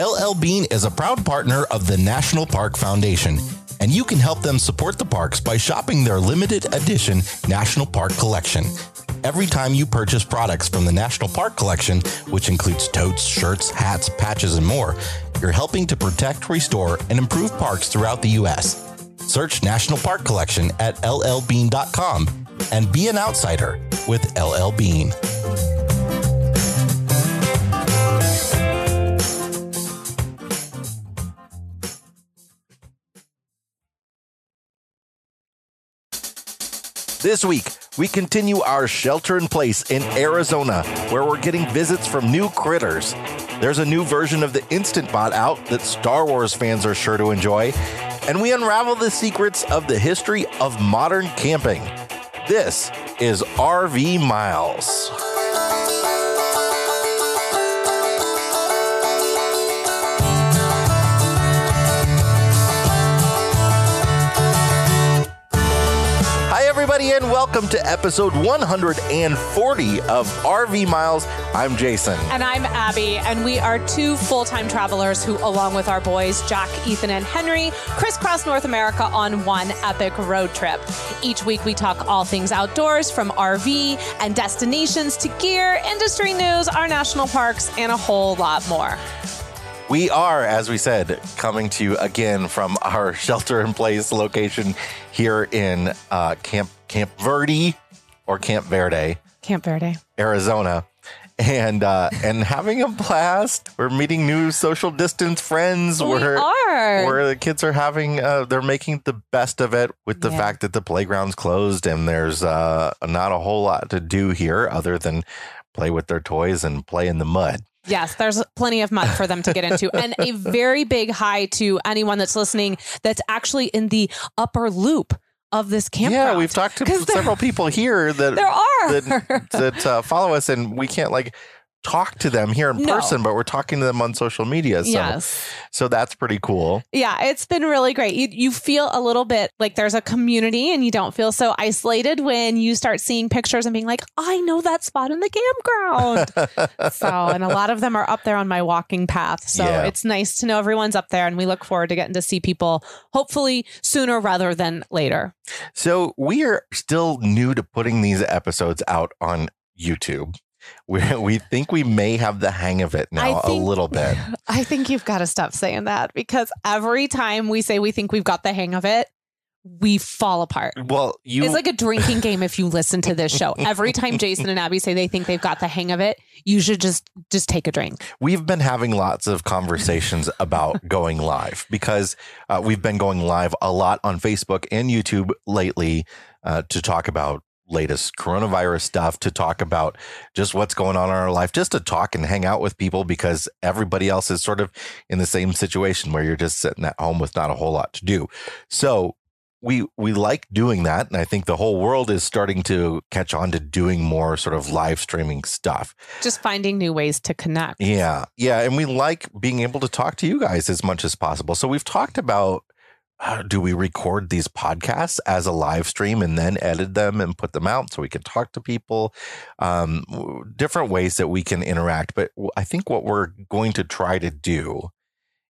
LL Bean is a proud partner of the National Park Foundation, and you can help them support the parks by shopping their limited edition National Park Collection. Every time you purchase products from the National Park Collection, which includes totes, shirts, hats, patches, and more, you're helping to protect, restore, and improve parks throughout the U.S. Search National Park Collection at llbean.com and be an outsider with LL Bean. This week, we continue our shelter in place in Arizona, where we're getting visits from new critters. There's a new version of the Instant Pot out that Star Wars fans are sure to enjoy, and we unravel the secrets of the history of modern camping. This is RV Miles. Everybody, and welcome to episode 140 of RV Miles. I'm Jason. And I'm Abby, and we are two full time travelers who, along with our boys, Jack, Ethan, and Henry, crisscross North America on one epic road trip. Each week, we talk all things outdoors from RV and destinations to gear, industry news, our national parks, and a whole lot more. We are, as we said, coming to you again from our shelter in place location here in uh, Camp Camp Verde or Camp Verde, Camp Verde. Arizona, and uh, and having a blast. We're meeting new social distance friends. We We're are. where the kids are having uh, they're making the best of it with the Yeah. fact that the playground's closed and there's uh, not a whole lot to do here other than play with their toys and play in the mud. Yes, there's plenty of mud for them to get into. And a very big hi to anyone that's listening that's actually in the upper loop of this campground. Yeah, we've talked to several people here that There are. that, that uh, follow us, and we can't like talk to them here in No. person, but we're talking to them on social media. So, yes. so that's pretty cool. Yeah, it's been really great. You, you feel a little bit like there's a community and you don't feel so isolated when you start seeing pictures and being like, I know that spot in the campground. so, and a lot of them are up there on my walking path. So Yeah. it's nice to know everyone's up there and we look forward to getting to see people hopefully sooner rather than later. So we are still new to putting these episodes out on YouTube. We we think we may have the hang of it now think- a little bit. I think you've got to stop saying that because every time we say we think we've got the hang of it, we fall apart. Well, you it's like a drinking game if you listen to this show. Every time Jason and Abby say they think they've got the hang of it, you should just just take a drink. we've been having lots of conversations about going live because uh, we've been going live a lot on Facebook and YouTube lately uh, to talk about latest coronavirus stuff, to talk about just what's going on in our life, just to talk and hang out with people because everybody else is sort of in the same situation where you're just sitting at home with not a whole lot to do. So we we like doing that and i think the whole world is starting to catch on to doing more sort of live streaming stuff Just finding new ways to connect. yeah. Yeah. And we like being able to talk to you guys as much as possible. So we've talked about uh, do we record these podcasts as a live stream and then edit them and put them out so we can talk to people? Um, different ways that we can interact. But I think what we're going to try to do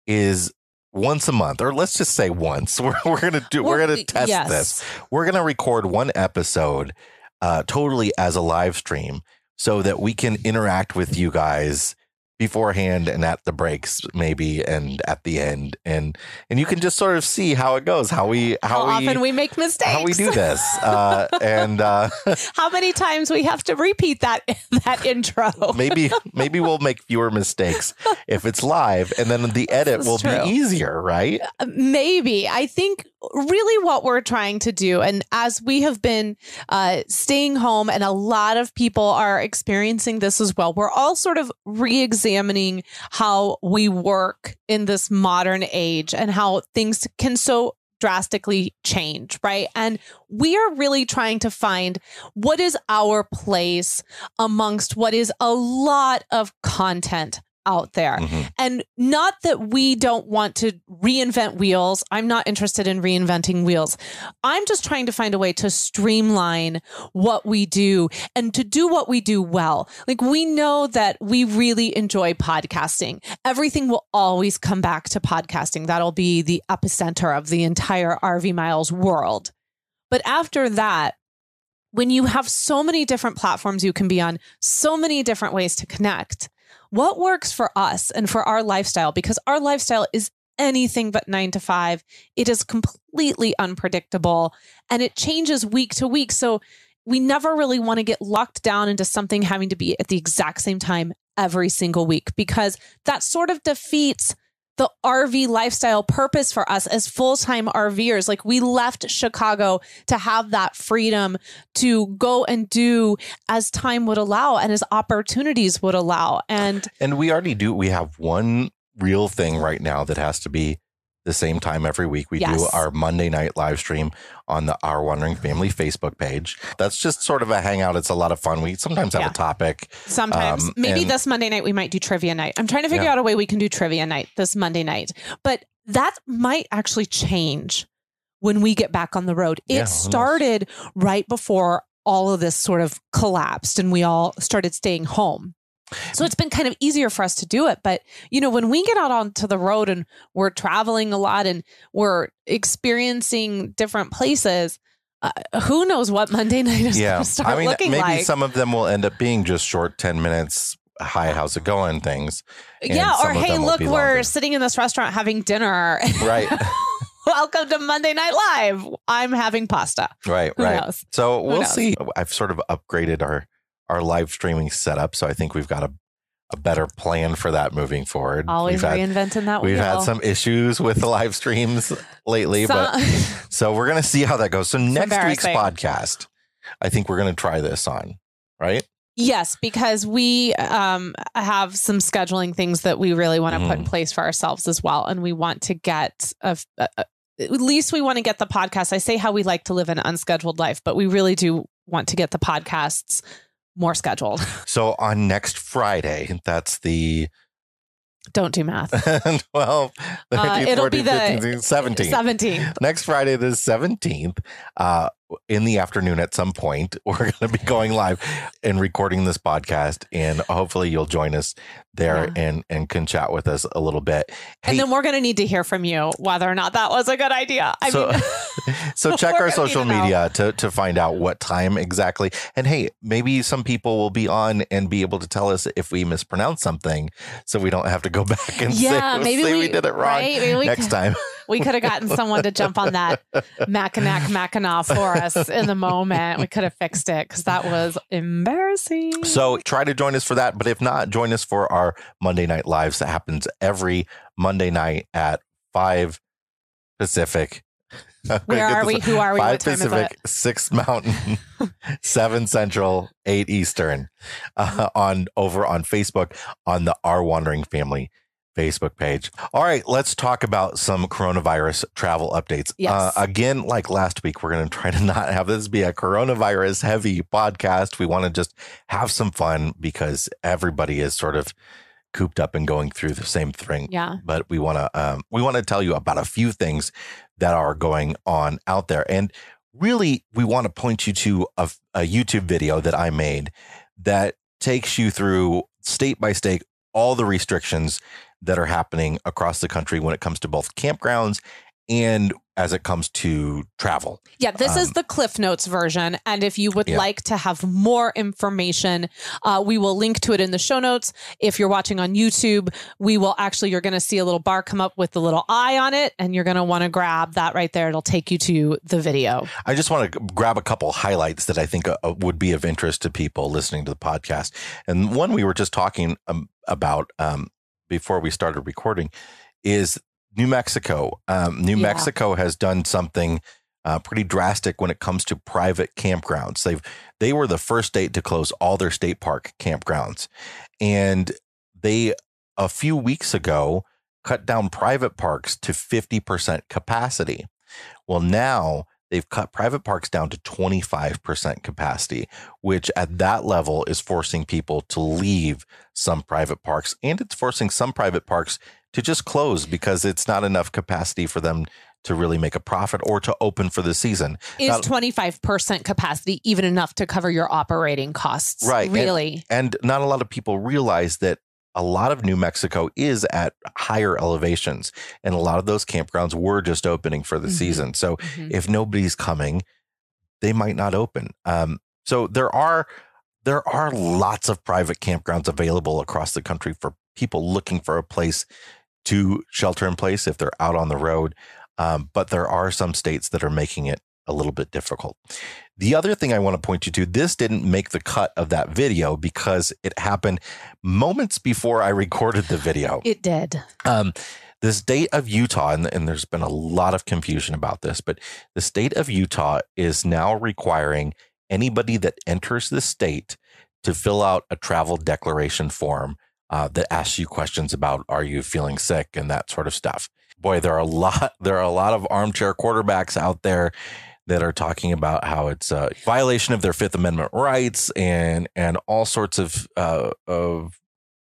is once a month, or let's just say once, we're, we're going to do, we're going to test yes. this we're going to record one episode uh, totally as a live stream so that we can interact with you guys beforehand and at the breaks maybe and at the end and and you can just sort of see how it goes how we how, How we often we make mistakes. how we do this uh and uh How many times we have to repeat that that intro. maybe maybe we'll make fewer mistakes if it's live and then the edit will true. be easier right Maybe. I think really what we're trying to do, and as we have been uh, staying home, and a lot of people are experiencing this as well, we're all sort of re examining how we work in this modern age and how things can so drastically change, right? And we are really trying to find what is our place amongst what is a lot of content out there. Mhm. And not that we don't want to reinvent wheels. I'm not interested in reinventing wheels. I'm just trying to find a way to streamline what we do and to do what we do well. Like we know that we really enjoy podcasting. Everything will always come back to podcasting. That'll be the epicenter of the entire RV Miles world. But after that, when you have so many different platforms you can be on, so many different ways to connect, what works for us and for our lifestyle? Because our lifestyle is anything but nine to five. It is completely unpredictable and it changes week to week. So we never really want to get locked down into something having to be at the exact same time every single week because that sort of defeats the RV lifestyle purpose for us as full time RVers. Like we left Chicago to have that freedom to go and do as time would allow and as opportunities would allow. And And we already do. We have one real thing right now that has to be the same time every week. We do our Monday night live stream on the Our Wandering Family Facebook page. That's just sort of a hangout. It's a lot of fun. We sometimes have Yeah. a topic. sometimes, Um, maybe and- this Monday night, we might do trivia night. I'm trying to figure Yeah. out a way we can do trivia night this Monday night. But that might actually change when we get back on the road. It Yeah, started right before all of this sort of collapsed and we all started staying home. So it's been kind of easier for us to do it. But, you know, when we get out onto the road and we're traveling a lot and we're experiencing different places, uh, who knows what Monday night is yeah. going to start I mean, looking maybe like. some of them will end up being just short 10 minutes. Hi, how's it going? Things. yeah, or hey, look, we're longer. sitting in this restaurant having dinner. Right. Welcome to Monday Night Live. I'm having pasta. right. Who right. knows? So we'll see. I've sort of upgraded our our live streaming setup, so I think we've got a, a better plan for that moving forward. Always we've had, reinventing that we've wheel. had some issues with the live streams lately, but so we're gonna see how that goes. So next week's podcast, I think we're gonna try this on, right? yes, because we um, have some scheduling things that we really want to put in Mhm. place for ourselves as well, and we want to get a, a- a- at least we want to get the podcast. I say how we like to live an unscheduled life, but we really do want to get the podcasts more scheduled. So on next Friday, that's the Don't do math. 12, 13, it'll be 14, the 15, 17. 17th. next Friday, the 17th, uh, in the afternoon at some point, we're going to be going live and recording this podcast. And hopefully you'll join us there Yeah. and, and can chat with us a little bit. And then we're going to need to hear from you whether or not that was a good idea. I so, mean, so check our social media to, to find out what time exactly. And hey, maybe some people will be on and be able to tell us if we mispronounce something so we don't have to go back and yeah, say, maybe say we, we, did it wrong Right? Next time. We could have gotten someone to jump on that Mackinac Mackinac for us in the moment. We could have fixed it because that was embarrassing. So try to join us for that. But if not, join us for our Monday night lives that happens every Monday night at five Pacific. Where are we? Who are we? Five What time is Pacific, six Mountain, seven Central, eight Eastern, uh, on over on Facebook on the Our Wandering Family Facebook page. All right, let's talk about some coronavirus travel updates. Yes. Uh, again, like last week, we're going to try to not have this be a coronavirus heavy podcast. We want to just have some fun because everybody is sort of cooped up and going through the same thing Yeah. but we want to um, we want to tell you about a few things that are going on out there and really we want to point you to a, a youtube video that i made that takes you through state by state all the restrictions that are happening across the country when it comes to both campgrounds and as it comes to travel Yeah, this is Um, the Cliff Notes version. And if you would Yeah. like to have more information, uh, we will link to it in the show notes. If you're watching on YouTube, we will actually, you're going to see a little bar come up with the little eye on it, and you're going to want to grab that right there. It'll take you to the video. I just want to grab a couple highlights that I think uh, would be of interest to people listening to the podcast. And one we were just talking um, about um, before we started recording is New Mexico. Um, New Yeah. Mexico has done something uh, pretty drastic when it comes to private campgrounds. They've they were the first state to close all their state park campgrounds, and they a few weeks ago cut down private parks to fifty percent capacity. Well, now they've cut private parks down to 25% capacity, which at that level is forcing people to leave some private parks. And it's forcing some private parks to just close because it's not enough capacity for them to really make a profit or to open for the season. Is Now- 25% capacity even enough to cover your operating costs? Right, and- Really? And not a lot of people realize that a lot of New Mexico is at higher elevations, and a lot of those campgrounds were just opening for the Mhm. season. So Mhm. if nobody's coming, they might not open. Um, so there are there are lots of private campgrounds available across the country for people looking for a place to shelter in place if they're out on the road. Um, but there are some states that are making it a little bit difficult. The other thing I want to point you to this didn't make the cut of that video because it happened moments before I recorded the video. It did. Um, the state of Utah, and, and there's been a lot of confusion about this, but the state of Utah is now requiring anybody that enters the state to fill out a travel declaration form uh, that asks you questions about are you feeling sick and that sort of stuff. Boy, there are a lot. There are a lot of armchair quarterbacks out there that are talking about how it's a violation of their Fifth Amendment rights and and all sorts of uh, of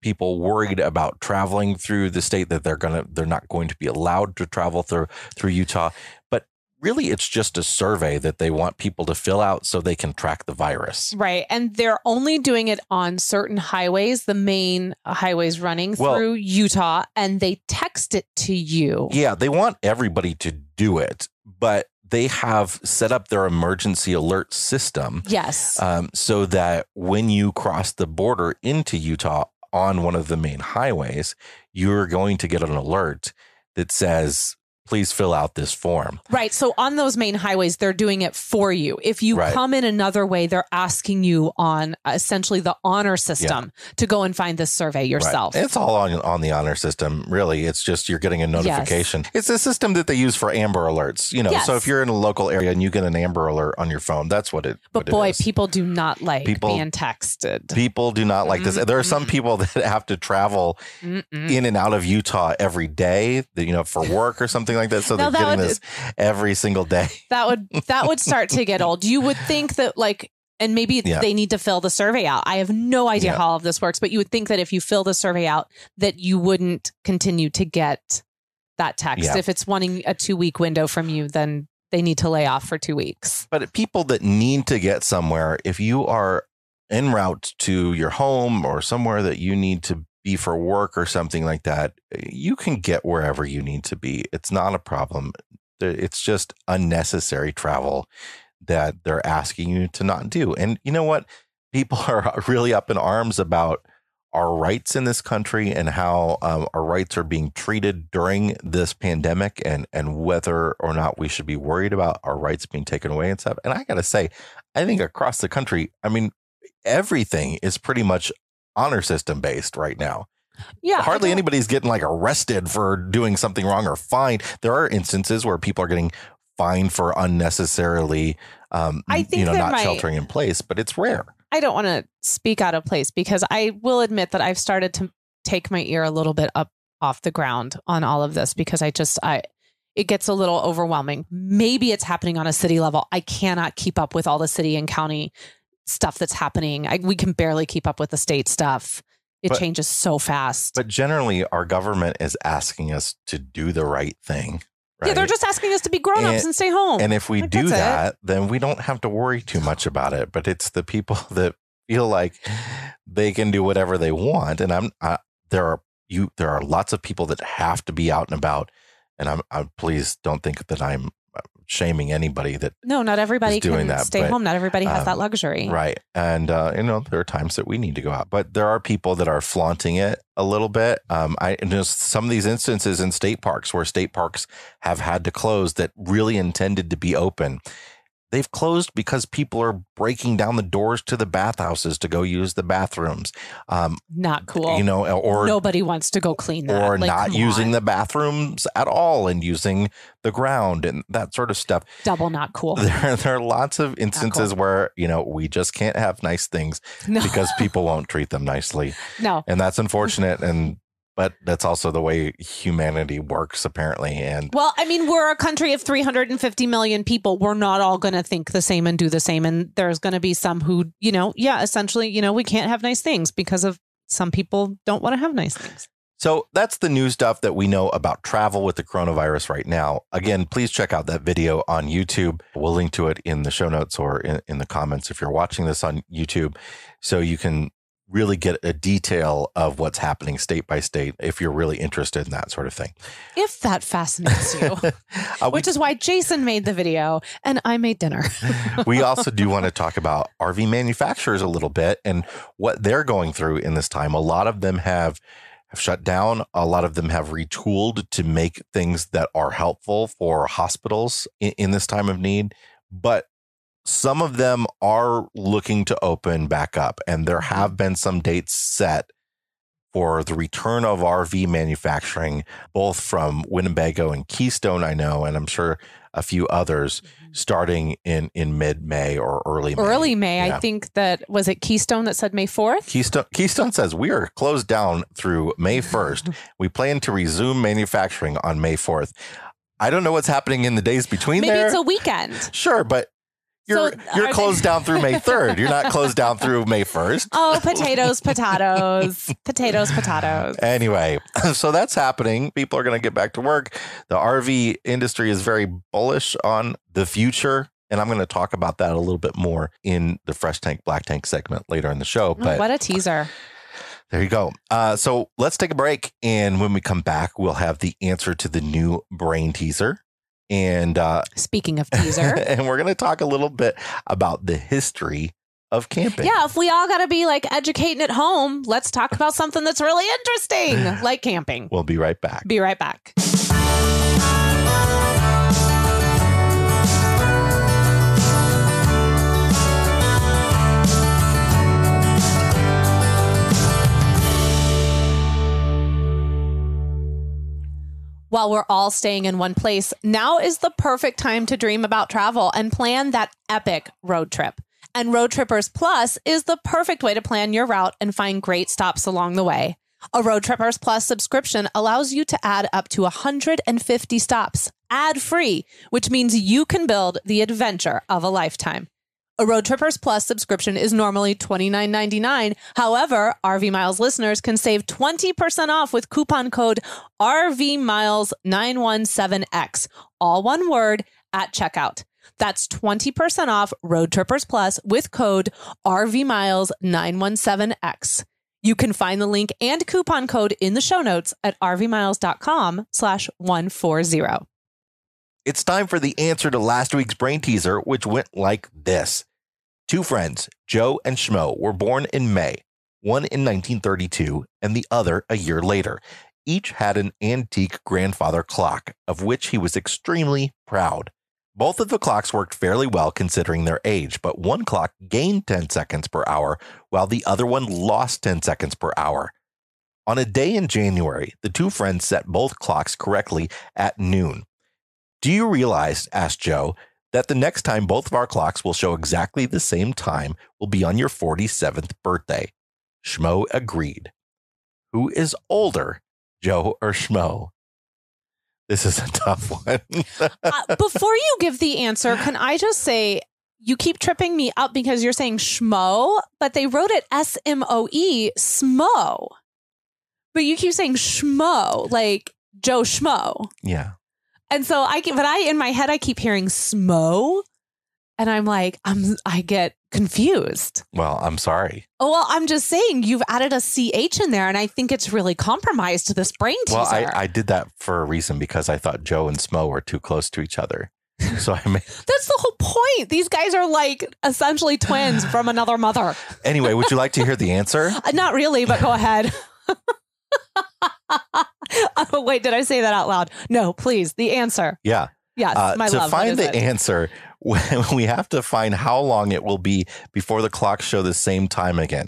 people worried about traveling through the state that they're gonna they're not going to be allowed to travel through through Utah. But really, it's just a survey that they want people to fill out so they can track the virus. Right. And they're only doing it on certain highways, the main highways running Well- through Utah, and they text it to you. Yeah, they want everybody to do it, but they have set up their emergency alert system Yes. um, so that when you cross the border into Utah on one of the main highways, you're going to get an alert that says, please fill out this form. right. So on those main highways, they're doing it for you. If you Right. come in another way, they're asking you on essentially the honor system to go and find this survey yourself. Right. It's all on, on the honor system, really. It's just you're getting a notification. It's a system that they use for Amber alerts. You know, so if you're in a local area and you get an Amber alert on your phone, that's what it. But what boy, people do not like People- being texted. People do not like this. There are some people that have to travel Mm-mm. in and out of Utah every day, you know, for work or something like that. So Now they're that getting would- this every single day. that would that would start to get old. You would think that like and maybe Yeah. they need to fill the survey out. I have no idea Yeah. how all of this works, but you would think that if you fill the survey out that you wouldn't continue to get that text. Yeah. If it's wanting a 2 week window from you, then they need to lay off for 2 weeks. But people that need to get somewhere, if you are en route to your home or somewhere that you need to be for work or something like that, you can get wherever you need to be. It's not a problem. It's just unnecessary travel that they're asking you to not do. And you know what? People are really up in arms about our rights in this country and how um, our rights are being treated during this pandemic and and whether or not we should be worried about our rights being taken away and stuff. And I got to say, I think across the country, I mean, everything is pretty much honor system based right now. Yeah. Hardly anybody's getting like arrested for doing something wrong or fined. There are instances where people are getting fined for unnecessarily, um, I think you know, not sheltering in place, but it's rare. I don't want to speak out of place because I will admit that I've started to take my ear a little bit up off the ground on all of this because I just I it gets a little overwhelming. Maybe it's happening on a city level. I cannot keep up with all the city and county stuff that's happening. I, we can barely keep up with the state stuff. It But- changes so fast. But generally, our government is asking us to do the right thing. Right? Yeah, they're just asking us to be grown ups And- and, stay home. and if we Like, do that's it. that, then we don't have to worry too much about it. But it's the people that feel like they can do whatever they want, and I'm I, there are you there are lots of people that have to be out and about, and I'm I, please don't think that I'm shaming anybody that no, not everybody doing can that, stay but, home. Not everybody has um, that luxury. Right. And, uh, you know, there are times that we need to go out, but there are people that are flaunting it a little bit. Um, I just some of these instances in state parks where state parks have had to close that really intended to be open. They've closed because people are breaking down the doors to the bathhouses to go use the bathrooms. Um, Not cool. you know, or Nobody wants to go clean that. or Like, not using on. the bathrooms at all and using the ground and that sort of stuff. double not cool. There, there are lots of instances where, you know, we just can't have nice things No, because people won't treat them nicely. no. And that's unfortunate. And but that's also the way humanity works, apparently. And Well, I mean, we're a country of 350 million people. We're not all going to think the same and do the same. And there's going to be some who, you know, yeah, essentially, you know, we can't have nice things because of some people don't want to have nice things. So that's the new stuff that we know about travel with the coronavirus right now. Again, please check out that video on YouTube. We'll link to it in the show notes or in, in the comments if you're watching this on YouTube. So you can really get a detail of what's happening state by state if you're really interested in that sort of thing. If that fascinates you, Uh, we, which is why Jason made the video and I made dinner. we also do want to talk about RV manufacturers a little bit and what they're going through in this time. A lot of them have have shut down. A lot of them have retooled to make things that are helpful for hospitals in, in this time of need. But some of them are looking to open back up, and there mm-hmm. have been some dates set for the return of RV manufacturing, both from Winnebago and Keystone, I know, and I'm sure a few others mm-hmm. starting in in mid May or early May. Early May, Yeah. I think that was it Keystone that said May 4th? Keystone Keystone says we are closed down through May 1st. we plan to resume manufacturing on May 4th. I don't know what's happening in the days between Maybe there. it's a weekend. sure, but you're So, you're are they- closed down through May 3rd. You're not closed down through May 1st. Oh, potatoes, potatoes, potatoes, potatoes. Anyway, so that's happening. People are going to get back to work. The RV industry is very bullish on the future. And I'm going to talk about that a little bit more in the Fresh Tank Black Tank segment later in the show. Oh, But what a teaser. there you go. Uh, so let's take a break. And when we come back, we'll have the answer to the new brain teaser. And uh, Speaking of teaser. and we're going to talk a little bit about the history of camping. Yeah, if we all got to be like educating at home, let's talk about something that's really interesting, like camping. We'll be right back. Be right back. While we're all staying in one place, now is the perfect time to dream about travel and plan that epic road trip. And Roadtrippers Plus is the perfect way to plan your route and find great stops along the way. A Roadtrippers Plus subscription allows you to add up to 150 stops ad free, which means you can build the adventure of a lifetime. A Roadtrippers Plus subscription is normally $29.99. However, RV Miles listeners can save 20% off with coupon code RVMiles917X, all one word, at checkout. That's 20% off Roadtrippers Plus with code RVMiles917X. You can find the link and coupon code in the show notes at rvmiles.com slash 140. It's time for the answer to last week's brain teaser, which went like this. Two friends, Joe and Schmo, were born in May, one in 1932 and the other a year later. Each had an antique grandfather clock, of which he was extremely proud. Both of the clocks worked fairly well considering their age, but one clock gained 10 seconds per hour, while the other one lost 10 seconds per hour. On a day in January, the two friends set both clocks correctly at noon. Do you realize, asked Joe, that the next time both of our clocks will show exactly the same time will be on your 47th birthday? Schmo agreed. Who is older, Joe or Schmo? This is a tough one. uh, before you give the answer, can I just say you keep tripping me up because you're saying schmo, but they wrote it S M O E, smo. But you keep saying schmo, like Joe Schmo. yeah. And so I get, but I, in my head, I keep hearing smo. And I'm like, I'm, I get confused. Well, I'm sorry. Oh, well, I'm just saying you've added a CH in there, and I think it's really compromised this brain teaser. Well, I, I did that for a reason because I thought Joe and Smo were too close to each other. So I made. That's the whole point. These guys are like essentially twins from another mother. Anyway, would you like to hear the answer? Not really, but go ahead. oh, wait, did I say that out loud? No, please. The answer. Yeah. Yes, Uh, my to love. find the it? answer, we have to find how long it will be before the clocks show the same time again.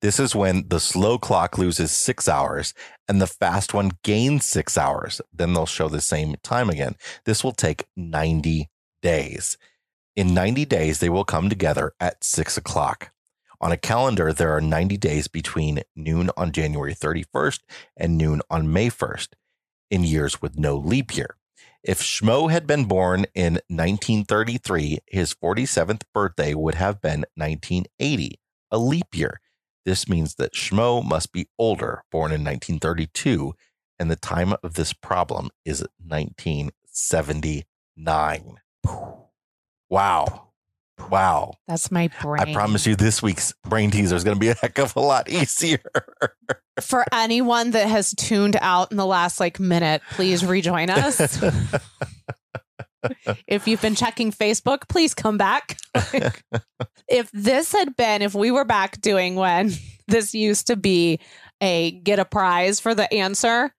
This is when the slow clock loses six hours and the fast one gains six hours. Then they'll show the same time again. This will take 90 days. In 90 days, they will come together at six o'clock. On a calendar, there are 90 days between noon on January 31st and noon on May 1st in years with no leap year. If Schmo had been born in 1933, his 47th birthday would have been 1980, a leap year. This means that Schmo must be older, born in 1932, and the time of this problem is 1979. Wow. Wow. That's my brain. I promise you this week's brain teaser is going to be a heck of a lot easier. For anyone that has tuned out in the last like minute, please rejoin us. if you've been checking Facebook, please come back. if this had been, if we were back doing when this used to be a get a prize for the answer,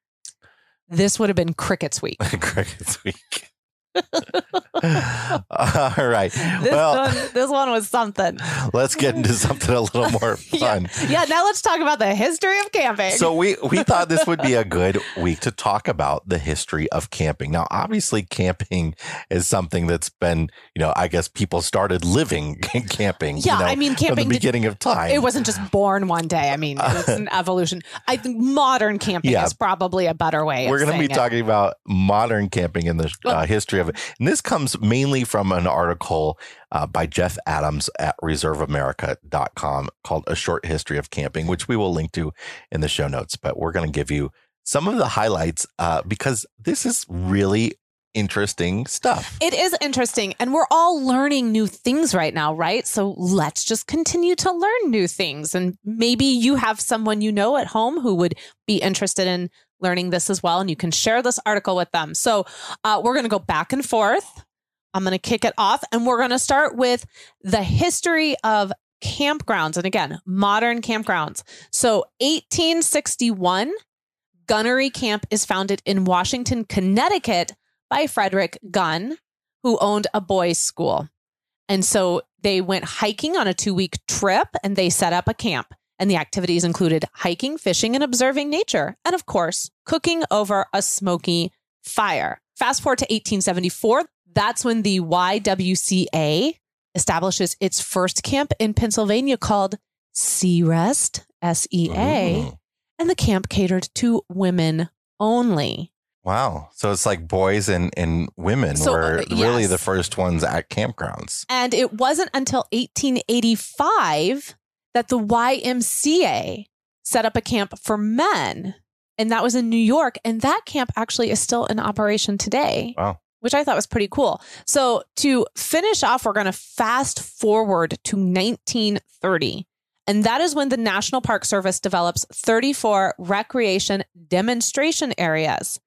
this would have been Crickets Week. Crickets Week. All right. This well, one, this one was something. let's get into something a little more fun. Yeah, now let's talk about the history of camping. So we we thought this would be a good week to talk about the history of camping. Now, obviously, camping is something that's been, you know, I guess people started living camping. Yeah, you know, I mean, camping from the did- beginning of time. it wasn't just born one day. I mean, it's an evolution. I think modern camping Yeah. is probably a better way. We're going to be it. talking about modern camping in the uh, history of it. And this comes mainly from an article uh, by Jeff Adams at reserveamerica.com called A Short History of Camping, which we will link to in the show notes. But we're going to give you some of the highlights uh, because this is really interesting stuff. It is interesting, and we're all learning new things right now, right? So let's just continue to learn new things. And maybe you have someone you know at home who would be interested in learning this as well, and you can share this article with them. So uh, we're going to go back and forth. I'm going to kick it off, and we're going to start with the history of campgrounds. And again, modern campgrounds. So 1861, Gunnery Camp is founded in Washington, Connecticut by Frederick Gunn, who owned a boys' school. And so they went hiking on a two week trip and they set up a camp. And the activities included hiking, fishing, and observing nature. And of course, cooking over a smoky fire. Fast forward to 1874. That's when the YWCA establishes its first camp in Pennsylvania called Sea Rest, S E A. Ooh. And the camp catered to women only. Wow. So it's like boys and, and women So, were uh, really the first ones at campgrounds. And it wasn't until 1885 that the YMCA set up a camp for men. And that was in New York. And that camp actually is still in operation today. Wow. Which I thought was pretty cool. So, to finish off, we're going to fast forward to 1930. And that is when the National Park Service develops 34 recreation demonstration areas,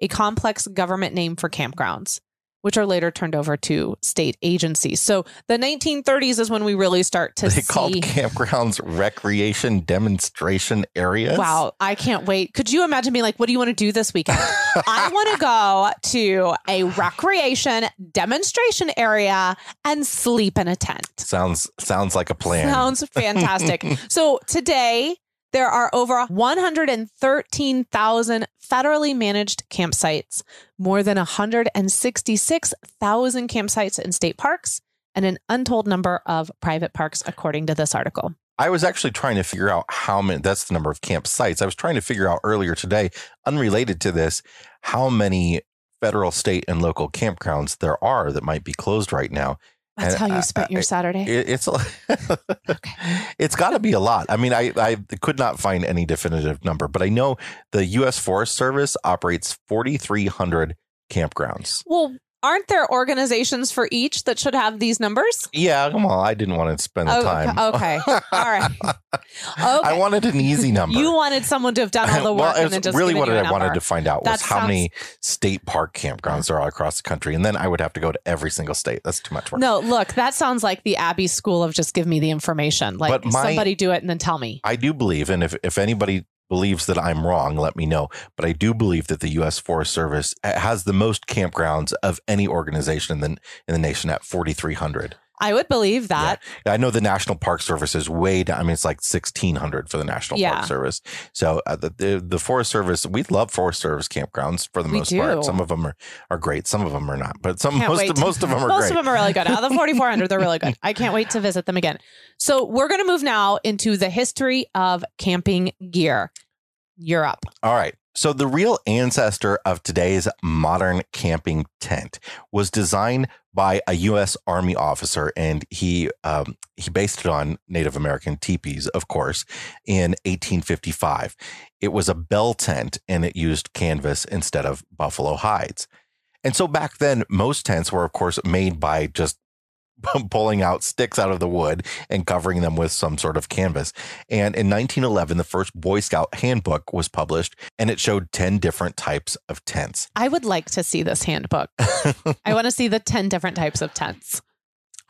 a complex government name for campgrounds, which are later turned over to state agencies. So the 1930s is when we really start to They see. called campgrounds recreation demonstration areas. Wow, I can't wait. Could you imagine being like, what do you want to do this weekend? I want to go to a recreation demonstration area and sleep in a tent. Sounds sounds like a plan. Sounds fantastic. so today, there are over 113,000 federally managed campsites, more than 166,000 campsites in state parks, and an untold number of private parks, according to this article. I was actually trying to figure out how many that's the number of campsites. I was trying to figure out earlier today, unrelated to this, how many federal, state, and local campgrounds there are that might be closed right now. That's And how you I- spent your Saturday. It, it's it's got to be a lot. I mean, I I could not find any definitive number, but I know the U.S. Forest Service operates forty three hundred campgrounds. well, aren't there organizations for each that should have these numbers? Yeah, come on. I didn't want to spend the Oh, time. okay. All right. I wanted an easy number. You wanted someone to have done all the work well, and then just really what I I wanted to find out was That how many state park campgrounds there are across the country, and then I would have to go to every single state. That's too much work. No, look, that sounds like the Abby School of just give me the information. Like my- somebody do it and then tell me. I do believe, and if if anybody believes that I'm wrong, let me know. But I do believe that the U.S. Forest Service eh, has the most campgrounds of any organization in the in the nation at 4,300. I would believe that. Yeah. I know the National Park Service is way down. I mean, it's like sixteen hundred for the National Yeah. Park Service. So uh, the, the the Forest Service, we love Forest Service campgrounds for the We most part. do. Some of them are, are great. Some of them are not. But some Can't most wait. most of them are Most great. of them are really good. Out of the 4,400, they're really good. I can't wait to visit them again. So we're going to move now into the history of camping gear. Europe. All right. So the real ancestor of today's modern camping tent was designed by a U.S. Army officer, and he um, he based it on Native American teepees, of course, in 1855. It was a bell tent, and it used canvas instead of buffalo hides. And so back then, most tents were, of course, made by just pulling out sticks out of the wood and covering them with some sort of canvas. And in 1911, the first Boy Scout handbook was published, and it showed 10 different types of tents. I would like to see this handbook. I want to see the 10 different types of tents.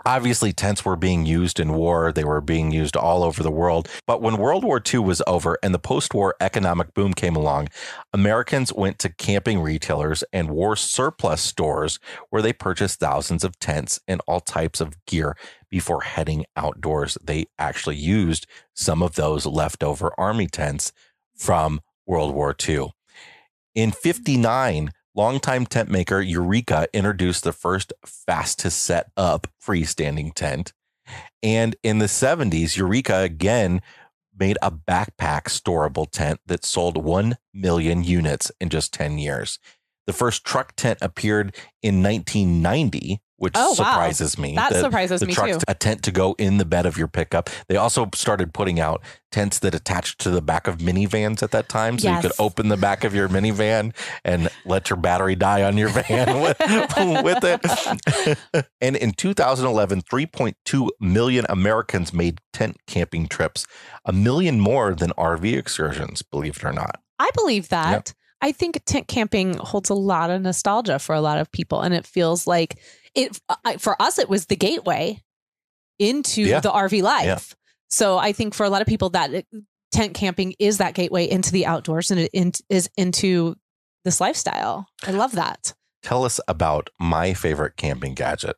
Obviously, tents were being used in war. They were being used all over the world. But when World War II was over and the post war economic boom came along, Americans went to camping retailers and war surplus stores where they purchased thousands of tents and all types of gear before heading outdoors. They actually used some of those leftover army tents from World War II. In 59, longtime tent maker Eureka introduced the first fast to set up freestanding tent. And in the 70s, Eureka again made a backpack storable tent that sold 1 million units in just 10 years. The first truck tent appeared in 1990, which Oh, wow. surprises me. That The- surprises the me truck, too. a tent to go in the bed of your pickup. They also started putting out tents that attached to the back of minivans at that time. So Yes. you could open the back of your minivan and let your battery die on your van with, with it. and in 2011, 3.2 million Americans made tent camping trips, a million more than RV excursions, believe it or not. I believe that. I think tent camping holds a lot of nostalgia for a lot of people, and it feels like it I- for us. It was the gateway into Yeah. the RV life. Yeah. So I think for a lot of people, that uh, tent camping is that gateway into the outdoors, and it in, is into this lifestyle. I love that. Tell us about my favorite camping gadget,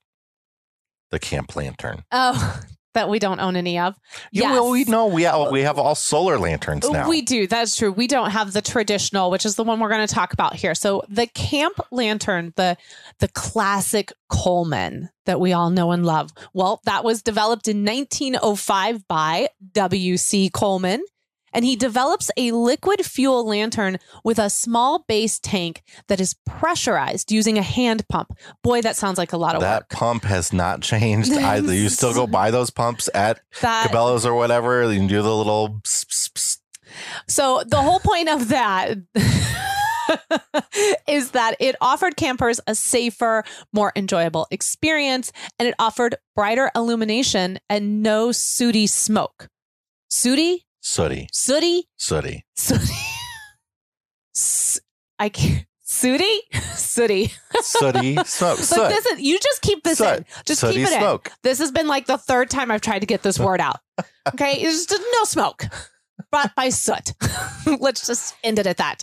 the camp lantern. Oh, that we don't own any of. Yeah, well, we know we have, we have all solar lanterns now. We do. That's true. We don't have the traditional, which is the one we're going to talk about here. So the camp lantern, the the classic Coleman that we all know and love. Well, that was developed in 1905 by W.C. Coleman. And he develops a liquid fuel lantern with a small base tank that is pressurized using a hand pump. Boy, that sounds like a lot of that work. That pump has not changed either. You still go buy those pumps at That Cabela's or whatever. You can do the little pss, pss, pss. So the whole point of that is that it offered campers a safer, more enjoyable experience, and it offered brighter illumination and no sooty smoke. Sooty, sooty, sooty, sooty. sooty. S- I can't. Sooty, sooty. Sooty smoke. But this is you just keep this Soot. in. Just Sooty keep it in. This has been like the third time I've tried to get this word out. Okay, it's just no smoke brought by soot. Let's just end it at that.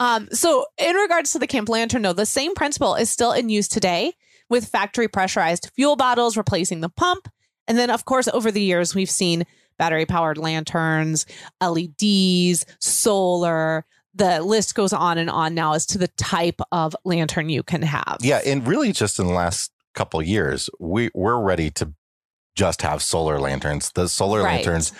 Um, so, in regards to the camp lantern, though, the same principle is still in use today with factory pressurized fuel bottles replacing the pump. And then, of course, over the years, we've seen battery powered lanterns, LEDs, solar. The list goes on and on now as to the type of lantern you can have. Yeah, and really just in the last couple of years, we we're ready to just have solar lanterns. The solar Right. lanterns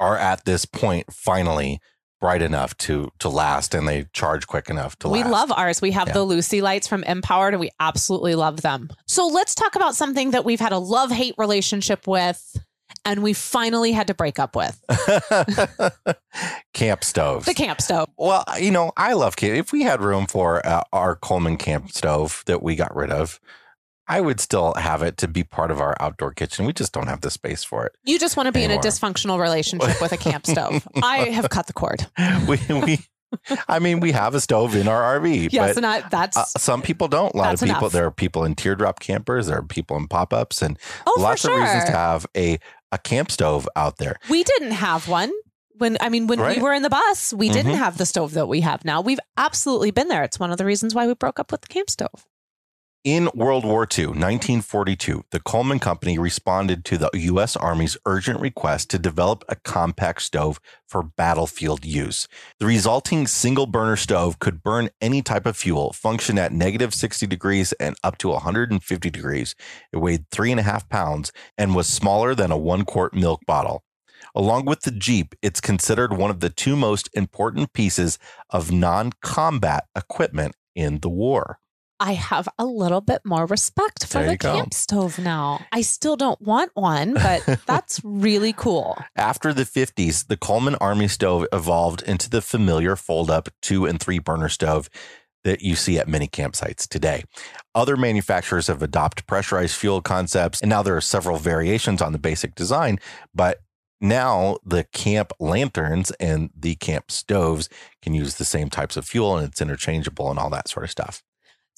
are at this point finally bright enough to to last and they charge quick enough to We last. love ours. We have Yeah. the Luci lights from MPOWERD and we absolutely love them. So let's talk about something that we've had a love hate relationship with and we finally had to break up with camp stoves. the camp stove. Well, you know, I love camp. If we had room for uh, our Coleman camp stove that we got rid of, I would still have it to be part of our outdoor kitchen. We just don't have the space for it. You just want to be in a dysfunctional relationship with a camp stove. I have cut the cord. We, we, I mean, we have a stove in our RV, Yes, but and I, that's uh, some people don't. A lot of people. enough. There are people in teardrop campers. There are people in pop ups, and oh lots sure. of reasons to have a a camp stove out there. we didn't have one. When I mean, when Right. we were in the bus, we didn't Mhm. have the stove that we have now. We've absolutely been there. It's one of the reasons why we broke up with the camp stove. In World War II, 1942, the Coleman Company responded to the U.S. Army's urgent request to develop a compact stove for battlefield use. The resulting single burner stove could burn any type of fuel, function at negative 60 degrees and up to 150 degrees. It weighed three and a half pounds and was smaller than a one quart milk bottle. Along with the Jeep, it's considered one of the two most important pieces of non combat equipment in the war. I have a little bit more respect for the go. camp stove now. I still don't want one, but that's really cool. After the 50s, the Coleman Army stove evolved into the familiar fold up two and three burner stove that you see at many campsites today. Other manufacturers have adopted pressurized fuel concepts, and now there are several variations on the basic design, but now the camp lanterns and the camp stoves can use the same types of fuel and it's interchangeable and all that sort of stuff.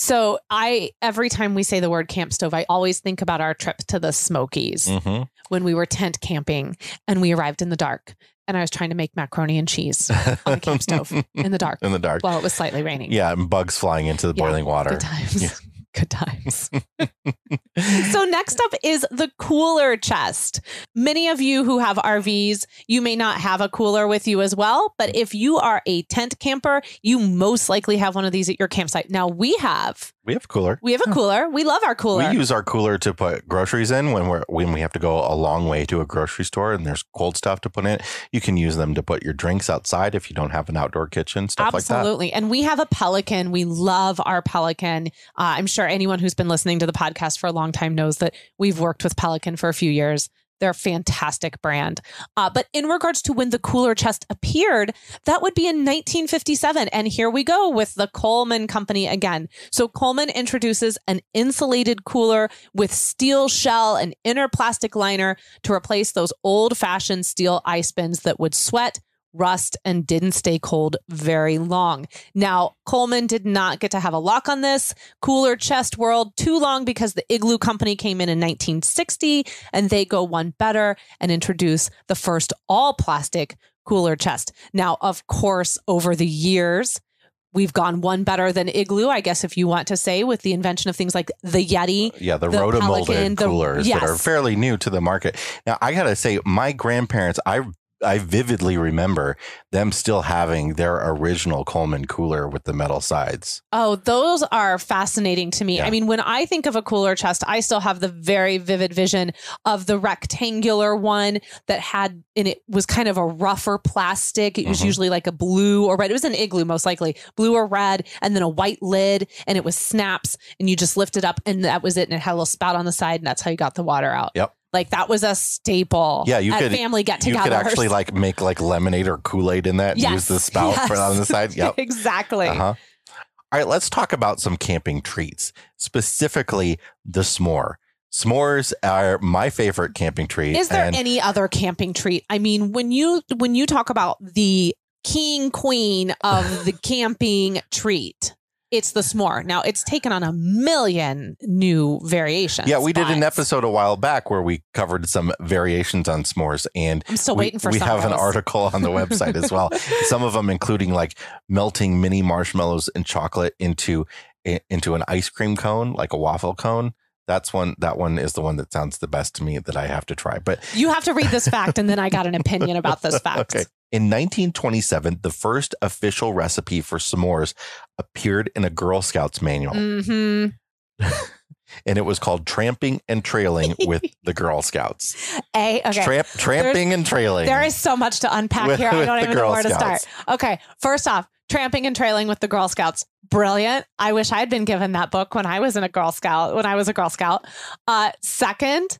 So I every time we say the word camp stove, I always think about our trip to the Smokies Mm-hmm. when we were tent camping and we arrived in the dark and I was trying to make macaroni and cheese on a camp stove in the dark. in the dark. While it was slightly raining. Yeah, and bugs flying into the Yeah, boiling water. Good times. Good times. so next up is the cooler chest. Many of you who have RVs, you may not have a cooler with you as well, but if you are a tent camper, you most likely have one of these at your campsite. Now we have We have a cooler. we have a cooler. We love our cooler. We use our cooler to put groceries in when we're when we have to go a long way to a grocery store and there's cold stuff to put in. You can use them to put your drinks outside if you don't have an outdoor kitchen, stuff like that. Absolutely. And we have a Pelican. We love our Pelican. Uh, I'm sure anyone who's been listening to the podcast for a long time knows that we've worked with Pelican for a few years. They're a fantastic brand. Uh, but in regards to when the cooler chest appeared, that would be in 1957. And here we go with the Coleman Company again. So Coleman introduces an insulated cooler with steel shell and inner plastic liner to replace those old fashioned steel ice bins that would sweat rust and didn't stay cold very long. Now, Coleman did not get to have a lock on this cooler chest world too long because the Igloo Company came in in 1960 and they go one better and introduce the first all plastic cooler chest. Now, of course, over the years, We've gone one better than Igloo, I guess, if you want to say, with the invention of things like the Yeti. Uh, yeah, the, The rotomolded Pelican, the- coolers that are fairly new to the market. Now, I gotta say, my grandparents, I I vividly remember them still having their original Coleman cooler with the metal sides. Oh, those are fascinating to me. Yeah. I mean, when I think of a cooler chest, I still have the very vivid vision of the rectangular one that had, and it was kind of a rougher plastic. It was Mhm. usually like a blue or red. It was an igloo, most likely blue or red, and then a white lid, and it was snaps, and you just lift it up, and that was it. And it had a little spout on the side, and that's how you got the water out. Yep. Like that was a staple. Yeah, you at could- family get together. You could actually like make like lemonade or Kool Aid in that and use the spout for that on the side. Yep. exactly. Uh-huh. All right, let's talk about some camping treats, specifically the s'more. S'mores are my favorite camping treat. Is there and any other camping treat? I mean, when you when you talk about the king queen of the camping treat, it's the s'more. Now it's taken on a million new variations. yeah, we did an episode a while back where we covered some variations on s'mores, and I'm still we, waiting for we have of an article on the website as well. Some of them including like melting mini marshmallows and chocolate into into an ice cream cone, like a waffle cone. That's one. That one is the one that sounds the best to me that I have to try. But You have to read this fact, and then I got an opinion about this fact. Okay. In 1927, the first official recipe for s'mores appeared in a Girl Scouts manual, hmm and it was called "Tramping and Trailing with the Girl Scouts." A okay. Tramp, tramping and trailing. There is so much to unpack With- here. I don't even know Girl where to start. Okay, first off, tramping and trailing with the Girl Scouts. Brilliant. I wish I'd been given that book when I was in a Girl Scout, when I was a Girl Scout. Uh, second,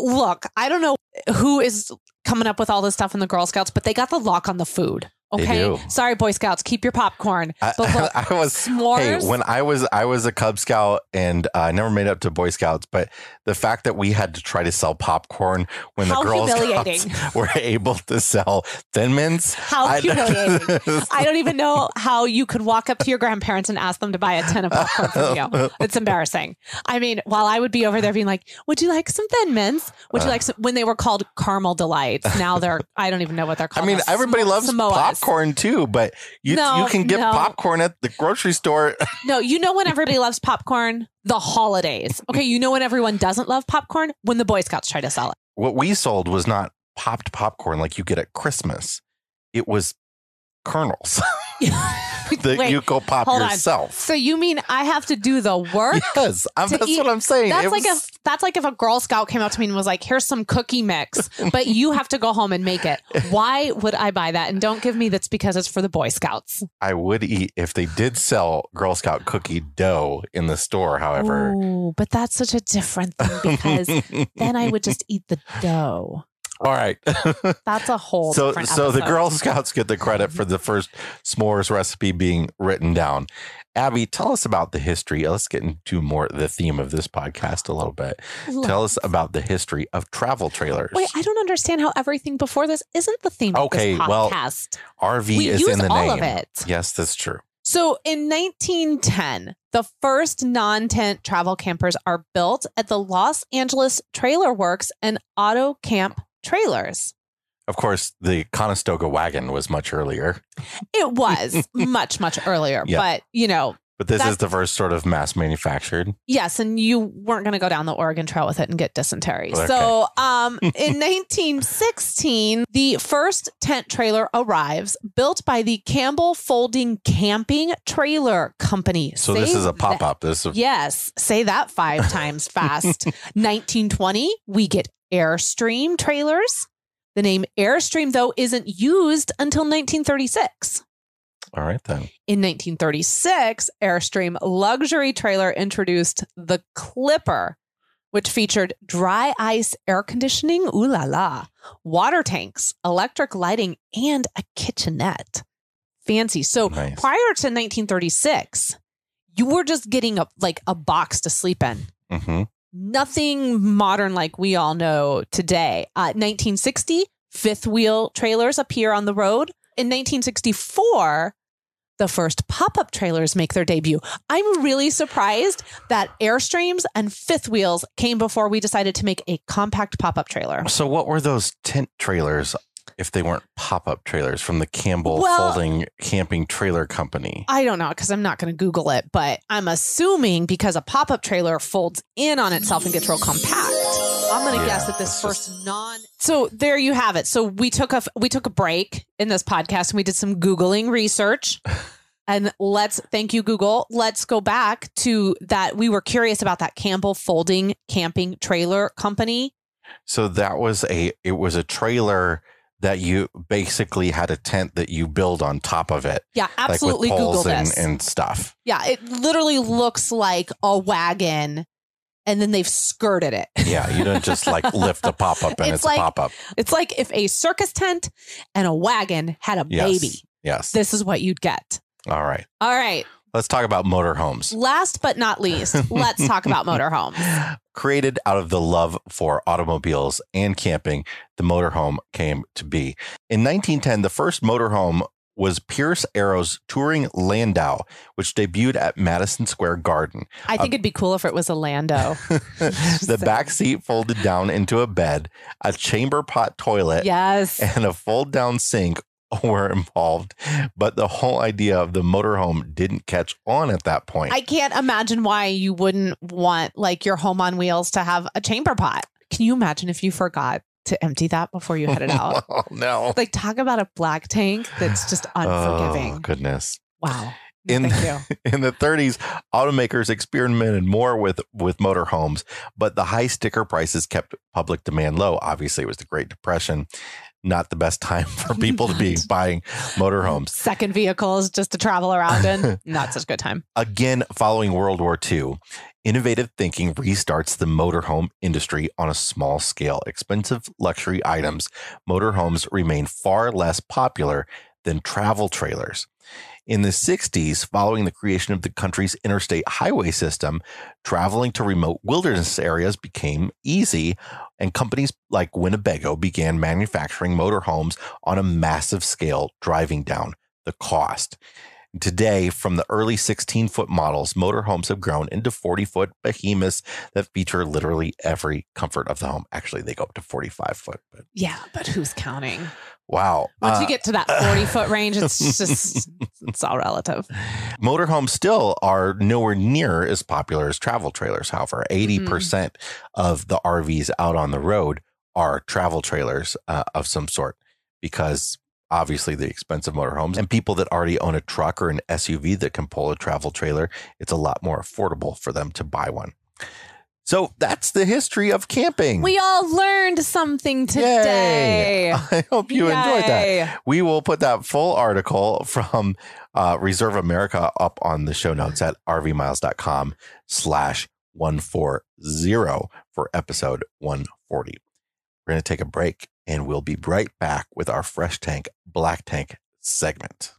look, I don't know who is coming up with all this stuff in the Girl Scouts, but they got the lock on the food. Okay. Sorry, Boy Scouts, keep your popcorn. I, But look, I was s'mores. Hey, when I was I was a Cub Scout and uh, I never made up to Boy Scouts, but the fact that we had to try to sell popcorn when How the Girl humiliating. Scouts were able to sell Thin Mints, How I- humiliating. I don't even know how you could walk up to your grandparents and ask them to buy a tin of popcorn from you. It's embarrassing. I mean, while I would be over there being like, "Would you like some Thin Mints? Would you Uh. like some?" When they were called caramel delights, now they're I don't even know what they're called. I mean, now. everybody loves Samoas. Popcorn too, but you No, you can get no. popcorn at the grocery store. No, you know when everybody loves popcorn? The holidays. Okay, you know when everyone doesn't love popcorn? When the Boy Scouts try to sell it. what we sold was not popped popcorn like you get at Christmas. It was kernels that Wait, you go pop hold on. yourself. So you mean I have to do the work? Yes, I'm, that's eat- what I'm saying. That's It like was- if that's like if a Girl Scout came up to me and was like, "Here's some cookie mix, but you have to go home and make it." Why would I buy that? And don't give me that's because it's for the Boy Scouts. I would eat if they did sell Girl Scout cookie dough in the store. However, Ooh, but that's such a different thing because then I would just eat the dough. All right. That's a whole so different so the. Girl Scouts get the credit for the first s'mores recipe being written down. Abby, tell us about the history. Let's get into more the theme of this podcast a little bit. Tell us about the history of travel trailers. Wait, I don't understand how everything before this isn't the theme Okay, of this well. RV we is in the all name. of it. Yes, that's true. So in 1910, the first non tent travel campers are built at the Los Angeles Trailer Works and Auto Camp Trailers. Of course, the Conestoga wagon was much earlier, It was much, much earlier, Yeah. but you know, but this is the first sort of mass manufactured. yes, and you weren't going to go down the Oregon Trail with it and get dysentery. Okay. So, um, in 1916, the first tent trailer arrives, built by the Campbell Folding Camping Trailer Company. So this is a pop up. This is a- Yes, say that five times fast. 1920, we get Airstream trailers. The name Airstream, though, isn't used until 1936. all right then. In 1936, Airstream luxury trailer introduced the Clipper, which featured dry ice air conditioning, ooh la la, water tanks, electric lighting, and a kitchenette. Fancy. So Nice. prior to 1936, you were just getting a like a box to sleep in. hmm Nothing modern like we all know today. Uh, 1960, fifth wheel trailers appear on the road. In 1964, the first pop up trailers make their debut. I'm really surprised that Airstreams and fifth wheels came before we decided to make a compact pop up trailer. So what were those tent trailers if they weren't pop up trailers from the Campbell Well- Folding Camping Trailer Company? I don't know because I'm not going to Google it, but I'm assuming because a pop up trailer folds in on itself and gets real compact. I'm going to Yeah, guess that this first just- non. So there you have it. So we took a we took a break in this podcast and we did some googling research. And let's thank you, Google. Let's go back to that. We were curious about that Campbell Folding Camping Trailer Company. So that was a it was a trailer that you basically had a tent that you build on top of it, Yeah, absolutely. like Google and, this. and stuff. yeah, it literally looks like a wagon, and then they've skirted it. Yeah, you don't just like lift a pop up and It's it's, like- a pop up. It's like if a circus tent and a wagon had a Yes. baby. Yes. This is what you'd get. All right. All right. Let's talk about motorhomes. Last but not least, let's talk about motorhomes. Created out of the love for automobiles and camping, the motorhome came to be. In 1910, the first motorhome was Pierce Arrow's touring Landau, which debuted at Madison Square Garden. I think it'd be cool if it was a Lando. the back seat folded down into a bed, a chamber pot toilet, Yes. and a fold down sink were involved. But the whole idea of the motorhome didn't catch on at that point. I can't imagine why you wouldn't want like your home on wheels to have a chamber pot. Can you imagine if you forgot to empty that before you headed out? oh, no. like talk about a black tank that's just Oh, unforgiving. goodness. wow. In- Thank you. In the 30s, automakers experimented more with with motorhomes, but the high sticker prices kept public demand low. Obviously, it was the Great Depression, not the best time for people to be buying motorhomes. Second vehicles just to travel around in. Not such a good time. Again, following World War II, innovative thinking restarts the motorhome industry on a small scale. Expensive luxury items, motorhomes remain far less popular than travel trailers. In the 60s, following the creation of the country's interstate highway system, traveling to remote wilderness areas became easy, and companies like Winnebago began manufacturing motorhomes on a massive scale, driving down the cost. Today, from the early 16 foot models, motorhomes have grown into 40 foot behemoths that feature literally every comfort of the home. Actually, they go up to 45 foot. But Yeah, but who's counting? Wow. Once Uh, you get to that 40 foot range, it's just, it's all relative. motorhomes still are nowhere near as popular as travel trailers. However, 80% of the RVs out on the road are travel trailers uh, of some sort because obviously the expensive motorhomes and people that already own a truck or an SUV that can pull a travel trailer, it's a lot more affordable for them to buy one. So that's the history of camping. We all learned something today. Yay. I hope you enjoyed that. Yay. We will put that full article from uh, Reserve America up on the show notes at rvmiles.com slash 140 for episode 140. We're going to take a break and we'll be right back with our Fresh Tank Black Tank segment.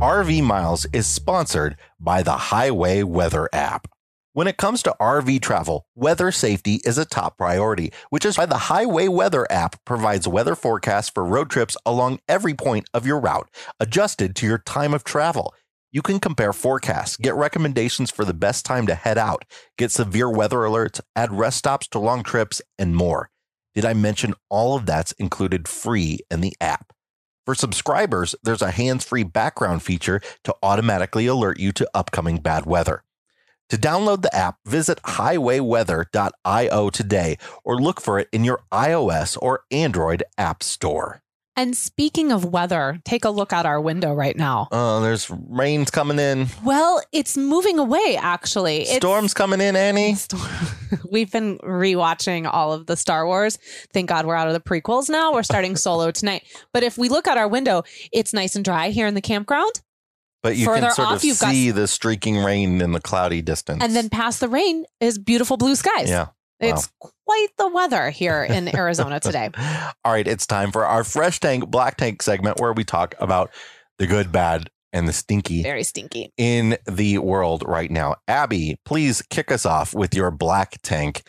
RV Miles is sponsored by the Highway Weather app. When it comes to RV travel, weather safety is a top priority, which is why the Highway Weather app provides weather forecasts for road trips along every point of your route, adjusted to your time of travel. You can compare forecasts, get recommendations for the best time to head out, get severe weather alerts, add rest stops to long trips, and more. Did I mention all of that's included free in the app? For subscribers, there's a hands free background feature to automatically alert you to upcoming bad weather. To download the app, visit highwayweather.io today or look for it in your iOS or Android app store. And speaking of weather, take a look out our window right now. Oh, there's rain's coming in, Well, it's moving away, actually. It's- storms coming in, Annie. We've been rewatching all of the Star Wars. Thank God we're out of the prequels now. We're starting solo tonight. But if we look out our window, it's nice and dry here in the campground. But you Further can sort off, of you've got- see the streaking rain in the cloudy distance. And then past the rain is beautiful blue skies. yeah. It's quite the weather here in Arizona today. All right, it's time for our Fresh Tank Black Tank segment where we talk about the good, bad, and the stinky Very stinky. in the world right now. Abby, please kick us off with your black tank,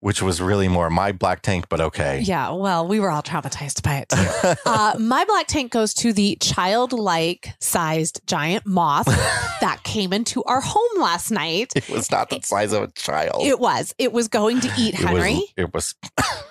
which was really more my black tank, but okay. Yeah, well, we were all traumatized by it too. uh, my black tank goes to the childlike sized giant moth that came into our home last night. it was not the size of a child. It was. It was going to eat It was- Henry. It was,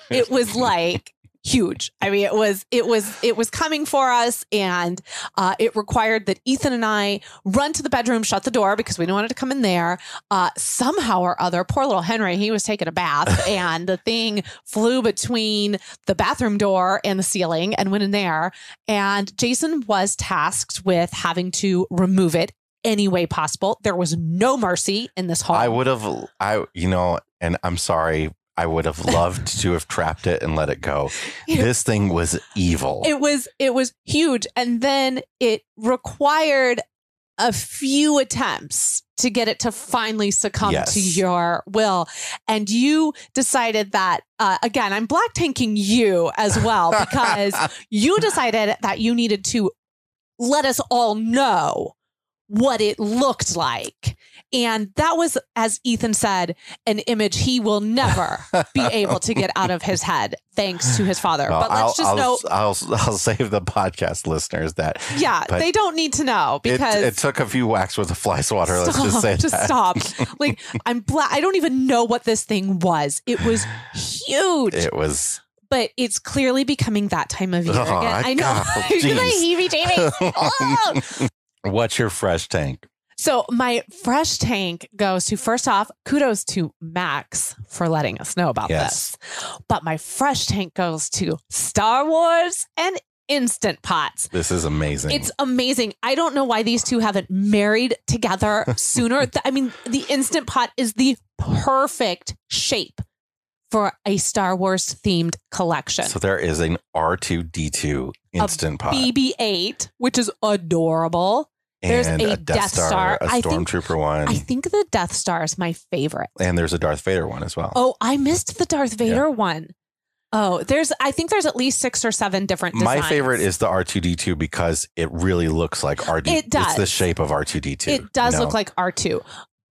it was like huge. I mean, it was it was it was coming for us, and uh, it required that Ethan and I run to the bedroom, shut the door because we didn't want it to come in there. Uh, somehow or other, poor little Henry, he was taking a bath, and the thing flew between the bathroom door and the ceiling and went in there. And Jason was tasked with having to remove it any way possible. There was no mercy in this home. I would have, I, you know, and I'm sorry, I would have loved to have trapped it and let it go. This thing was evil. it was it was huge and then it required a few attempts to get it to finally succumb Yes. to your will and you decided that uh, again i'm black tanking you as well because you decided that you needed to let us all know what it looked like and that was as ethan said an image he will never be able to get out of his head thanks to his father Well, but let's I'll, just know I'll, I'll, I'll save the podcast listeners that yeah, they don't need to know it, because it took a few whacks with a fly swatter. Let's just Stop, say just that. stop. Like I'm black. I don't even know what this thing was. It was huge, It was. but it's clearly becoming that time of year Oh, again. I know. God, gonna heebie-jeebies. Oh! What's your fresh tank? So my fresh tank goes to first off, kudos to Max for letting us know about Yes. this. But my fresh tank goes to Star Wars and Instant Pots. This is amazing. It's amazing. I don't know why these two haven't married together sooner. I mean, the Instant Pot is the perfect shape for a Star Wars themed collection. so there is an R2D2 instant pot BB 8, which is adorable. There's a a Death, Death Star, Star. a Stormtrooper one, I think the Death Star is my favorite. and there's a Darth Vader one as well. Oh, I missed the Darth Vader one. Oh, there's, I think there's at least six or seven different My favorite is the R2D2 because it really looks like R2. It does. It's the shape of R2D2. It does you know? look like R2.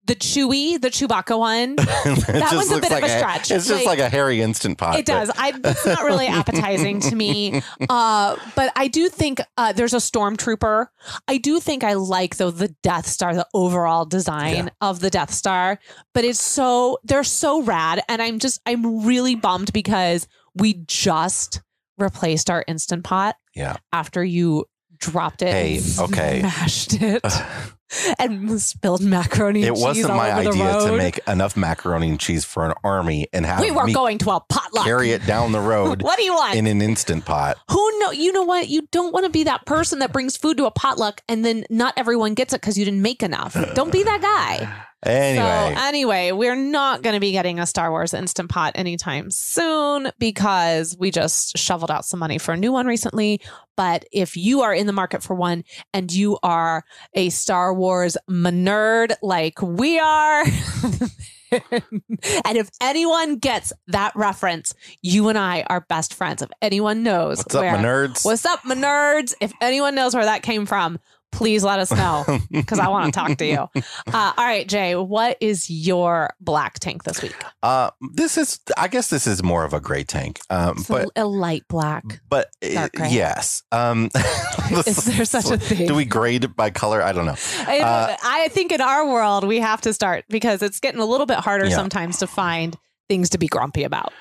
The Chewie, the Chewbacca one. that one's a bit of a stretch. It's just Like- like a hairy instant pot. It does. I, it's not really appetizing to me. Uh, but I do think uh, there's a stormtrooper. I do think I like though the Death Star, the overall design Yeah. of the Death Star. But it's so they're so rad, and I'm just I'm really bummed because we just replaced our instant pot Yeah. after you dropped it. Hey, and okay. smashed it and spilled macaroni. It and cheese wasn't my idea to make enough macaroni and cheese for an army and have We were going to a potluck. carry it down the road What do you want? in an instant pot. Who know? You know what? You don't want to be that person that brings food to a potluck and then not everyone gets it because you didn't make enough. Don't be that guy. Anyway, So anyway, we're not going to be getting a Star Wars Instant Pot anytime soon because we just shoveled out some money for a new one recently. But if you are in the market for one and you are a Star Wars nerd like we are, and if anyone gets that reference, you and I are best friends. If anyone knows what's up, my nerds? What's up, my nerds? If anyone knows where that came from, please let us know because I want to talk to you. Uh, all right, Jay, what is your black tank this week? Uh, this is, I guess, this is more of a gray tank. Um, It's but a, a light black. but uh, gray. yes. Um, Is there such a thing? Do we grade by color? I don't know. I, Uh, I think in our world we have to start because it's getting a little bit harder Yeah. sometimes to find things to be grumpy about.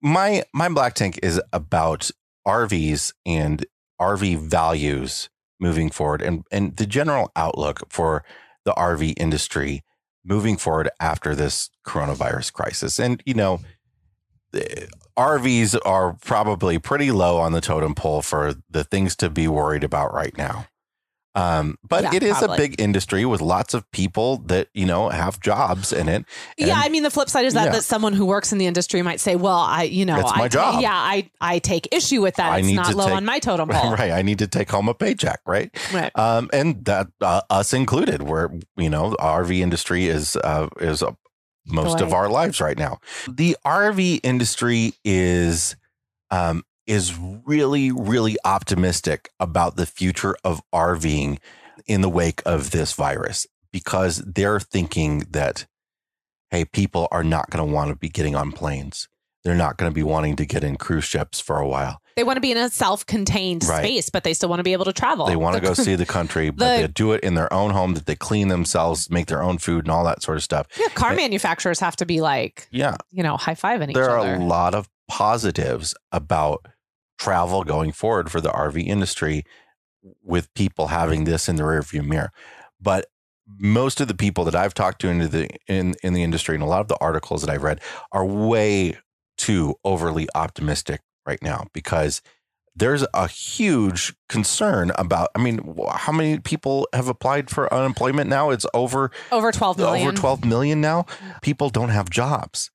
My my black tank is about RVs and RV values moving forward, and and the general outlook for the RV industry moving forward after this coronavirus crisis. And you know, RVs are probably pretty low on the totem pole for the things to be worried about right now. Um, but Yeah, it is probably. a big industry with lots of people that you know have jobs in it. yeah, I mean the flip side is that Yeah. that someone who works in the industry might say, "Well, I, you know, It's my I, job. yeah, I, I take issue with that. I it's need not to low take- on my totem pole." right. I need to take home a paycheck, right? Right. um, and that uh, us included, where you know the RV industry is uh, is uh, most of our lives right now. The RV industry is um, is really really optimistic about the future of RVing in the wake of this virus because they're thinking that hey, people are not going to want to be getting on planes. They're not going to be wanting to get in cruise ships for a while. They want to be in a self-contained Right. space, but they still want to be able to travel. They want to go see the country, but the- they do it in their own home, that they clean themselves, make their own food, and all that sort of stuff. Yeah, car manufacturers have to be like, Yeah, you know, high fiving each there are a lot of positives about travel going forward for the RV industry with people having this in the rearview mirror. But most of the people that I've talked to into the in in the industry and a lot of the articles that I've read are way too overly optimistic right now because there's a huge concern about I mean how many people have applied for unemployment now it's over over 12 million. over 12 million now. Mm. People don't have jobs.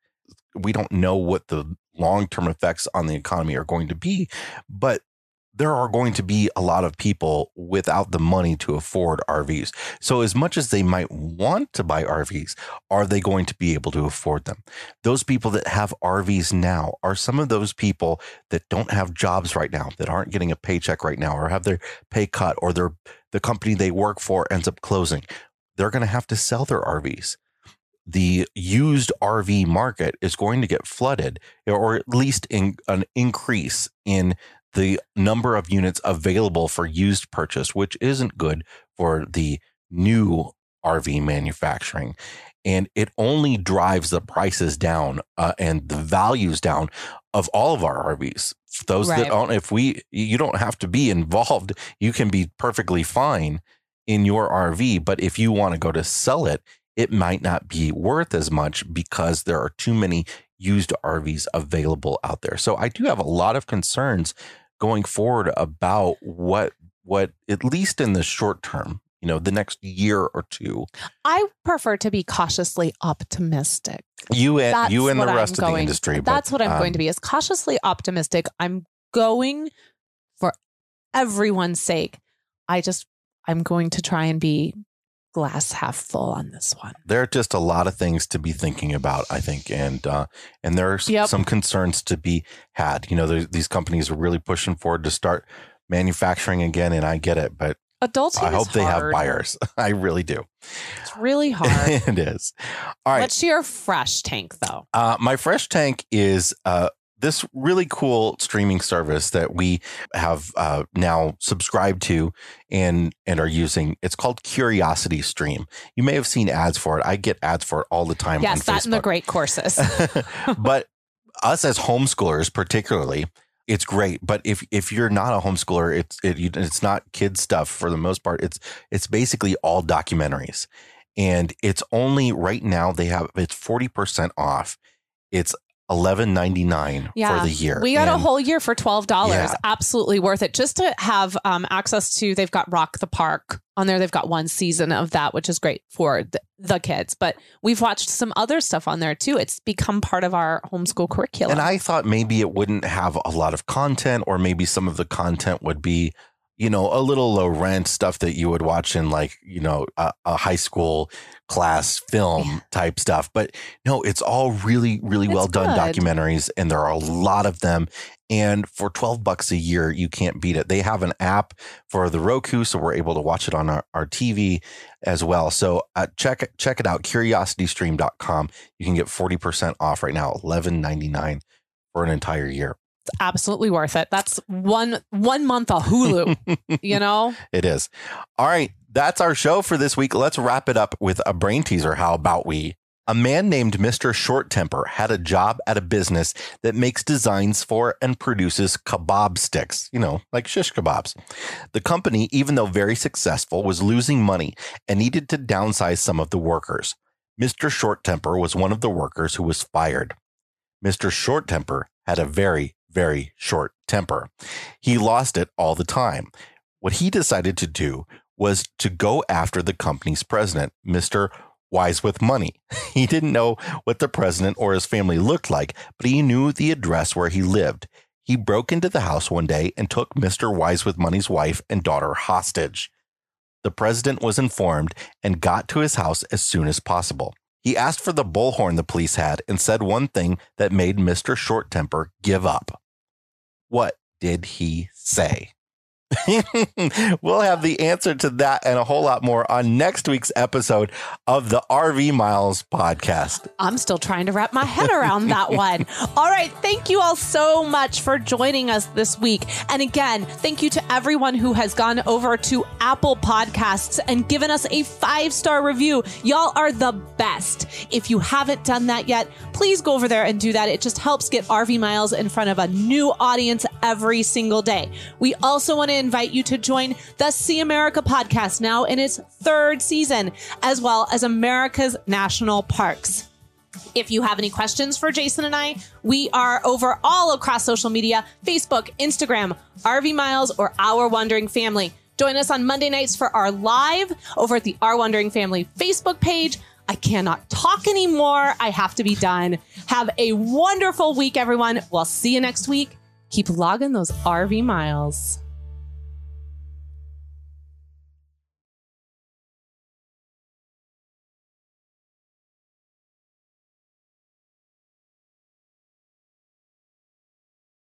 We don't know what the long term effects on the economy are going to be, but there are going to be a lot of people without the money to afford RVs. So, as much as they might want to buy RVs, are they going to be able to afford them? Those people that have RVs now are some of those people that don't have jobs right now, that aren't getting a paycheck right now, or have their pay cut, or their the company they work for ends up closing they're going to have to sell their RVs. The used RV market is going to get flooded, or at least in an increase in the number of units available for used purchase, which isn't good for the new RV manufacturing. And it only drives the prices down uh, and the values down of all of our RVs. Those Right. that own, if we, you don't have to be involved, you can be perfectly fine in your RV. But if you want to go to sell it, it might not be worth as much because there are too many used RVs available out there. So I do have a lot of concerns going forward about what what at least in the short term, you know, the next year or two, I prefer to be cautiously optimistic. you and That's you and the rest I'm of the industry. but, That's what I'm um, going to be is cautiously optimistic. I'm going for everyone's sake. I just I'm going to try and be glass half full on this one. there are just a lot of things to be thinking about, I think, and uh, and there's Yep. some concerns to be had. You know, these companies are really pushing forward to start manufacturing again, and I get it, but Adulting I hope they have buyers. I really do. It's really hard. it is. All right. What's your fresh tank though? Uh, my fresh tank is uh, this really cool streaming service that we have uh, now subscribed to and and are using. It's called Curiosity Stream. You may have seen ads for it. I get ads for it all the time. Yes, that and the great courses. but us as homeschoolers, particularly, it's great. But if if you're not a homeschooler, it's it, it's not kids stuff for the most part. It's it's basically all documentaries, and it's only right now they have it's forty percent off. It's eleven ninety nine Yeah. for the year. We got a whole year for twelve dollars. Yeah. Absolutely worth it. Just to have um, access to. They've got Rock the Park on there. They've got one season of that, which is great for the, the kids. But we've watched some other stuff on there too. It's become part of our homeschool curriculum. And I thought maybe it wouldn't have a lot of content, or maybe some of the content would be, you know, a little low rent stuff that you would watch in like, you know, a, a high school class film Yeah. type stuff. But no, it's all really, really It's well done documentaries, and there are a lot of them. And for 12 bucks a year, you can't beat it. They have an app for the Roku, so we're able to watch it on our, our TV as well. So uh, check check it out, curiositystream.com. You can get 40% off right now, $11.99 for an entire year. it's absolutely worth it. That's one one month of Hulu. you know, It is. All right. That's our show for this week. Let's wrap it up with a brain teaser. How about we? A man named Mr. Short Temper had a job at a business that makes designs for and produces kebab sticks, you know, like shish kebabs. The company, even though very successful, was losing money and needed to downsize some of the workers. Mr. Short Temper was one of the workers who was fired. Mr. Short Temper had a very, very short temper. He lost it all the time. What he decided to do was to go after the company's president, Mr. Wise with Money. He didn't know what the president or his family looked like, but he knew the address where he lived. He broke into the house one day and took Mr. Wise with Money's wife and daughter hostage. The president was informed and got to his house as soon as possible. He asked for the bullhorn the police had and said one thing that made Mr. Short Temper give up. What did he say? we'll have the answer to that and a whole lot more on next week's episode of the RV Miles podcast. I'm still trying to wrap my head around that one. All right. Thank you all so much for joining us this week. And again, thank you to everyone who has gone over to Apple Podcasts and given us a five star review. Y'all are the best. If you haven't done that yet, please go over there and do that. It just helps get RV Miles in front of a new audience every single day. We also want to invite you to join the See America podcast now in its third season, as well as America's National Parks. If you have any questions for Jason and I, we are over all across social media Facebook, Instagram, RV Miles, or Our Wandering Family. Join us on Monday nights for our live over at the Our Wandering Family Facebook page. I cannot talk anymore. I have to be done. Have a wonderful week, everyone. We'll see you next week. Keep logging those RV miles.